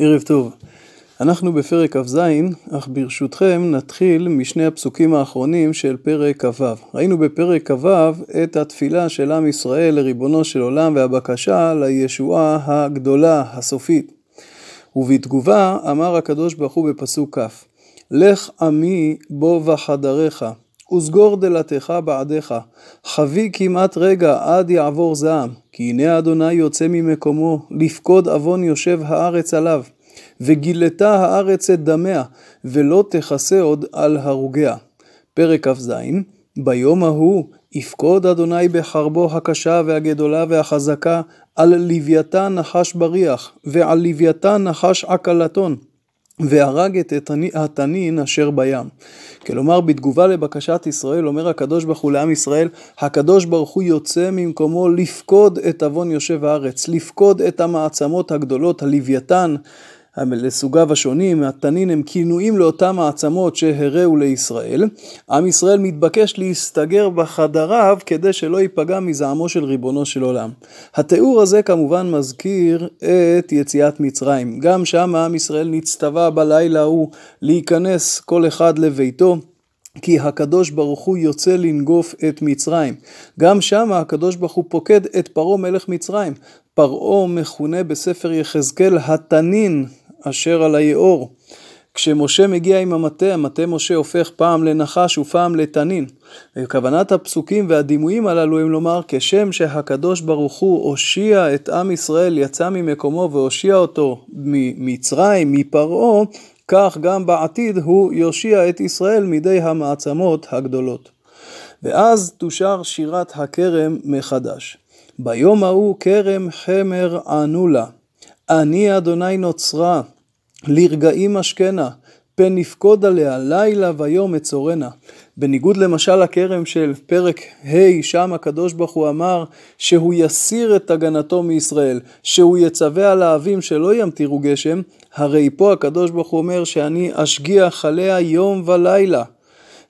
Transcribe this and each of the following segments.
ערב טוב. אנחנו בפרק כ"ז, אך ברשותכם נתחיל משני הפסוקים האחרונים של פרק כ"ו. ראינו בפרק כ"ו את התפילה של עם ישראל לריבונו של עולם והבקשה לישועה הגדולה, הסופית. ובתגובה אמר הקדוש ברוך הוא בפסוק כ': לך עמי בוא בחדריך, וסגור דלתך בעדיך, חבי כמעט רגע עד יעבור זעם, כי הנה אדוני יוצא ממקומו, לפקוד עוון יושב הארץ עליו. וגילתה הארץ את דמיה, ולא תכסה עוד על הרוגיה. פרק כ"ז ביום ההוא יפקוד אדוני בחרבו הקשה והגדולה והחזקה על לוויתן נחש בריח, ועל לוויתן נחש עקלתון. והרג את התנין אשר בים. כלומר, בתגובה לבקשת ישראל, אומר הקדוש ברוך הוא לעם ישראל, הקדוש ברוך הוא יוצא ממקומו לפקוד את עוון יושב הארץ, לפקוד את המעצמות הגדולות, הלוויתן, לסוגיו השונים, התנין הם כינויים לאותם מעצמות שהראו לישראל. עם ישראל מתבקש להסתגר בחדריו כדי שלא ייפגע מזעמו של ריבונו של עולם. התיאור הזה כמובן מזכיר את יציאת מצרים. גם שם עם ישראל נצטווה בלילה ההוא להיכנס כל אחד לביתו. כי הקדוש ברוך הוא יוצא לנגוף את מצרים. גם שם הקדוש ברוך הוא פוקד את פרעה מלך מצרים. פרעה מכונה בספר יחזקאל התנין אשר על היאור. כשמשה מגיע עם המטה, המטה משה הופך פעם לנחש ופעם לתנין. וכוונת הפסוקים והדימויים הללו הם לומר, כשם שהקדוש ברוך הוא הושיע את עם ישראל, יצא ממקומו והושיע אותו ממצרים, מפרעה, כך גם בעתיד הוא יושיע את ישראל מידי המעצמות הגדולות. ואז תושר שירת הכרם מחדש. ביום ההוא כרם חמר ענו לה, אני אדוני נוצרה, לרגעים אשכנה, פן נפקוד עליה לילה ויום אצורנה. בניגוד למשל לכרם של פרק ה', שם הקדוש ברוך הוא אמר שהוא יסיר את הגנתו מישראל, שהוא יצווה על האבים שלא ימטירו גשם, הרי פה הקדוש ברוך הוא אומר שאני אשגיח עליה יום ולילה.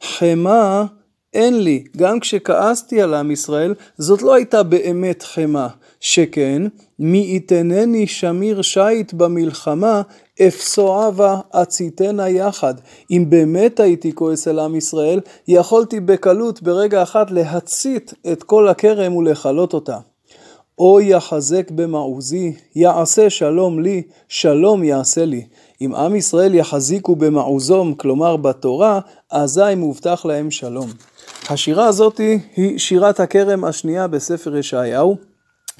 חמא אין לי, גם כשכעסתי על עם ישראל, זאת לא הייתה באמת חמא, שכן מי יתנני שמיר שיט במלחמה, אפסועבה אציתנה יחד. אם באמת הייתי כועס על עם ישראל, יכולתי בקלות ברגע אחד להצית את כל הכרם ולכלות אותה. או יחזק במעוזי, יעשה שלום לי, שלום יעשה לי. אם עם ישראל יחזיקו במעוזום, כלומר בתורה, אזי מובטח להם שלום. השירה הזאת היא שירת הכרם השנייה בספר ישעיהו.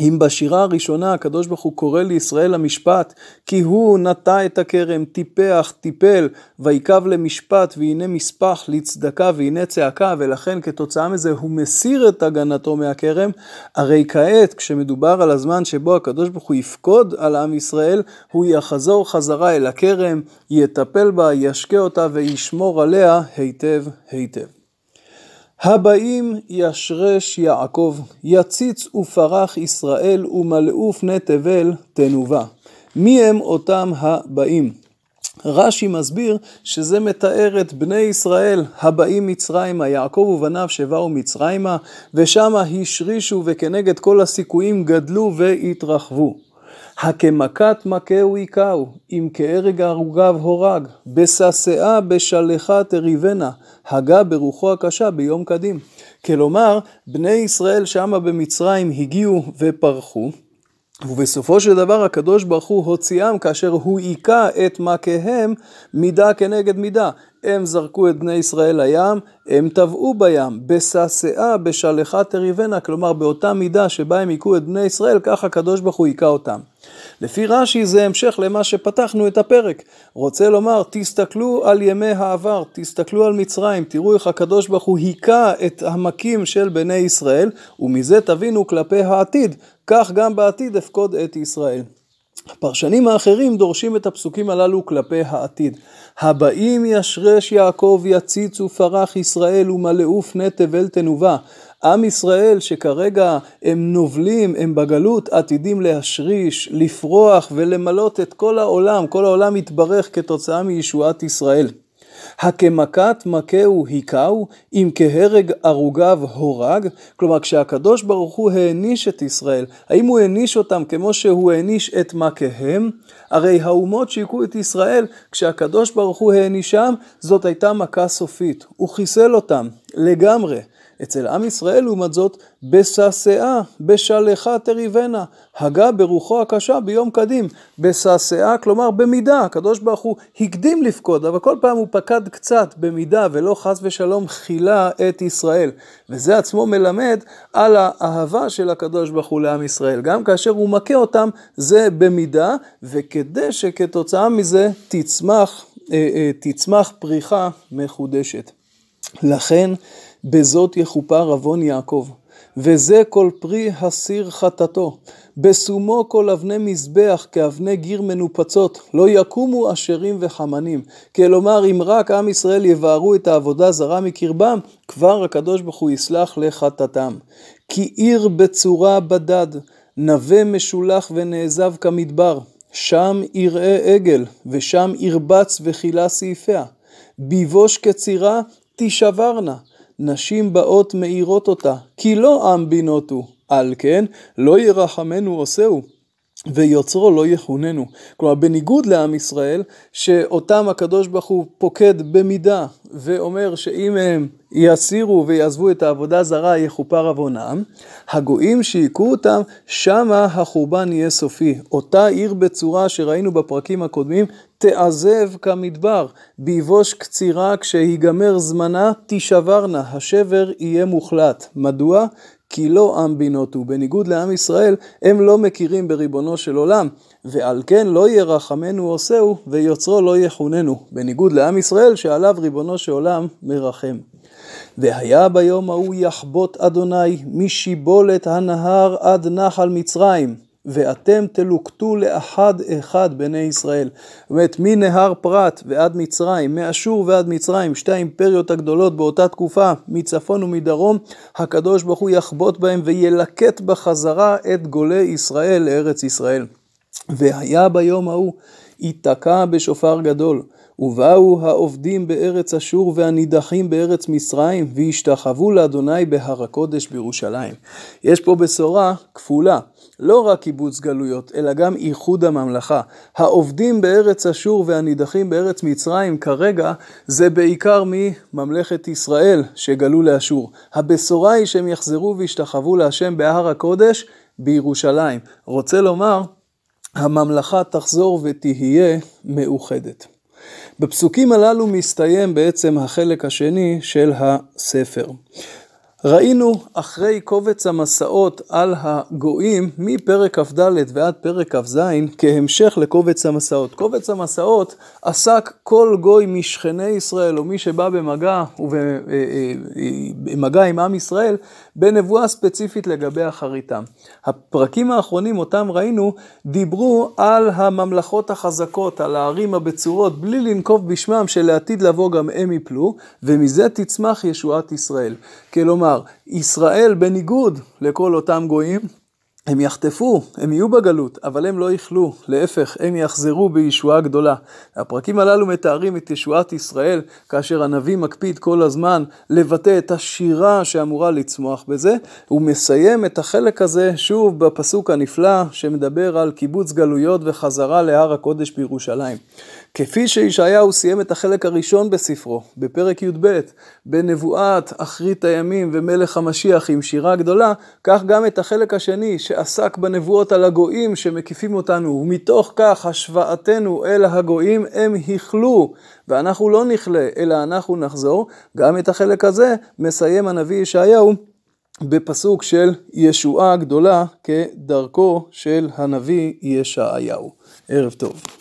אם בשירה הראשונה הקדוש ברוך הוא קורא לישראל למשפט, כי הוא נטע את הכרם, טיפח, טיפל, ויקב למשפט, והנה מספח לצדקה, והנה צעקה, ולכן כתוצאה מזה הוא מסיר את הגנתו מהכרם, הרי כעת, כשמדובר על הזמן שבו הקדוש ברוך הוא יפקוד על עם ישראל, הוא יחזור חזרה אל הכרם, יטפל בה, ישקה אותה וישמור עליה היטב היטב. הבאים ישרש יעקב, יציץ ופרח ישראל ומלאו פני תבל תנובה. מי הם אותם הבאים? רש"י מסביר שזה מתאר את בני ישראל הבאים מצרימה, יעקב ובניו שבאו מצרימה, ושמה השרישו וכנגד כל הסיכויים גדלו והתרחבו. הכמכת מכהו היכהו, אם כהרג הרוגיו הורג, בשסאה בשלחה תריבנה, הגה ברוחו הקשה ביום קדים. כלומר, בני ישראל שמה במצרים הגיעו ופרחו, ובסופו של דבר הקדוש ברוך הוא הוציאם כאשר הוא היכה את מכיהם מידה כנגד מידה. הם זרקו את בני ישראל לים, הם טבעו בים, בשסאה בשלחה תריבנה, כלומר באותה מידה שבה הם היכו את בני ישראל, כך הקדוש ברוך הוא היכה אותם. לפי רש"י זה המשך למה שפתחנו את הפרק. רוצה לומר, תסתכלו על ימי העבר, תסתכלו על מצרים, תראו איך הקדוש ברוך הוא היכה את המכים של בני ישראל, ומזה תבינו כלפי העתיד, כך גם בעתיד אפקוד את ישראל. הפרשנים האחרים דורשים את הפסוקים הללו כלפי העתיד. הבאים ישרש יעקב יציץ ופרח ישראל ומלאו פני תבל תנובה. עם ישראל שכרגע הם נובלים, הם בגלות, עתידים להשריש, לפרוח ולמלות את כל העולם, כל העולם יתברך כתוצאה מישועת ישראל. הכמכת מכהו היכהו, אם כהרג ערוגיו הורג? כלומר, כשהקדוש ברוך הוא העניש את ישראל, האם הוא העניש אותם כמו שהוא העניש את מכיהם? הרי האומות שהכו את ישראל, כשהקדוש ברוך הוא הענישם, זאת הייתה מכה סופית. הוא חיסל אותם לגמרי. אצל עם ישראל לעומת זאת, בשסאה, בשלחה תריבנה, הגה ברוחו הקשה ביום קדים, בשסאה, כלומר במידה, הקדוש ברוך הוא הקדים לפקוד, אבל כל פעם הוא פקד קצת במידה ולא חס ושלום חילה את ישראל. וזה עצמו מלמד על האהבה של הקדוש ברוך הוא לעם ישראל. גם כאשר הוא מכה אותם, זה במידה, וכדי שכתוצאה מזה תצמח, אה, אה, תצמח פריחה מחודשת. לכן בזאת יכופר עוון יעקב, וזה כל פרי הסיר חטאתו. בסומו כל אבני מזבח כאבני גיר מנופצות, לא יקומו אשרים וחמנים. כלומר, אם רק עם ישראל יבערו את העבודה זרה מקרבם, כבר הקדוש ברוך הוא יסלח לחטאתם. כי עיר בצורה בדד, נווה משולח ונעזב כמדבר, שם יראה עגל, ושם ירבץ וכילה סעיפיה. ביבוש כצירה, תישברנה. נשים באות מאירות אותה, כי לא עם בינות הוא, על כן לא ירחמנו עושהו. ויוצרו לא יכוננו. כלומר, בניגוד לעם ישראל, שאותם הקדוש ברוך הוא פוקד במידה, ואומר שאם הם יסירו ויעזבו את העבודה זרה, יכופר עוונם, הגויים שהיכו אותם, שמה החורבן יהיה סופי. אותה עיר בצורה שראינו בפרקים הקודמים, תעזב כמדבר, ביבוש קצירה כשיגמר זמנה, תישברנה, השבר יהיה מוחלט. מדוע? כי לא עם בינות הוא, בניגוד לעם ישראל, הם לא מכירים בריבונו של עולם, ועל כן לא ירחמנו עושהו, ויוצרו לא יחוננו, בניגוד לעם ישראל, שעליו ריבונו של עולם מרחם. והיה ביום ההוא יחבוט אדוני משיבולת הנהר עד נחל מצרים. ואתם תלוקטו לאחד אחד בני ישראל. זאת אומרת, מנהר פרת ועד מצרים, מאשור ועד מצרים, שתי האימפריות הגדולות באותה תקופה, מצפון ומדרום, הקדוש ברוך הוא יחבוט בהם וילקט בחזרה את גולי ישראל לארץ ישראל. והיה ביום ההוא, ייתקע בשופר גדול. ובאו העובדים בארץ אשור והנידחים בארץ מצרים, והשתחוו לאדוני בהר הקודש בירושלים. יש פה בשורה כפולה. לא רק קיבוץ גלויות, אלא גם איחוד הממלכה. העובדים בארץ אשור והנידחים בארץ מצרים כרגע זה בעיקר מממלכת ישראל שגלו לאשור. הבשורה היא שהם יחזרו וישתחוו להשם בהר הקודש בירושלים. רוצה לומר, הממלכה תחזור ותהיה מאוחדת. בפסוקים הללו מסתיים בעצם החלק השני של הספר. ראינו אחרי קובץ המסעות על הגויים מפרק כ"ד ועד פרק כ"ז כהמשך לקובץ המסעות. קובץ המסעות עסק כל גוי משכני ישראל או מי שבא במגע ובמגע עם עם ישראל בנבואה ספציפית לגבי אחריתם. הפרקים האחרונים אותם ראינו דיברו על הממלכות החזקות, על הערים הבצורות בלי לנקוב בשמם שלעתיד לבוא גם הם יפלו ומזה תצמח ישועת ישראל. כלומר ישראל בניגוד לכל אותם גויים, הם יחטפו, הם יהיו בגלות, אבל הם לא יכלו, להפך, הם יחזרו בישועה גדולה. הפרקים הללו מתארים את ישועת ישראל, כאשר הנביא מקפיד כל הזמן לבטא את השירה שאמורה לצמוח בזה. הוא מסיים את החלק הזה שוב בפסוק הנפלא שמדבר על קיבוץ גלויות וחזרה להר הקודש בירושלים. כפי שישעיהו סיים את החלק הראשון בספרו, בפרק י"ב, בנבואת אחרית הימים ומלך המשיח עם שירה גדולה, כך גם את החלק השני שעסק בנבואות על הגויים שמקיפים אותנו, ומתוך כך השוואתנו אל הגויים הם הכלו, ואנחנו לא נכלה, אלא אנחנו נחזור. גם את החלק הזה מסיים הנביא ישעיהו בפסוק של ישועה גדולה כדרכו של הנביא ישעיהו. ערב טוב.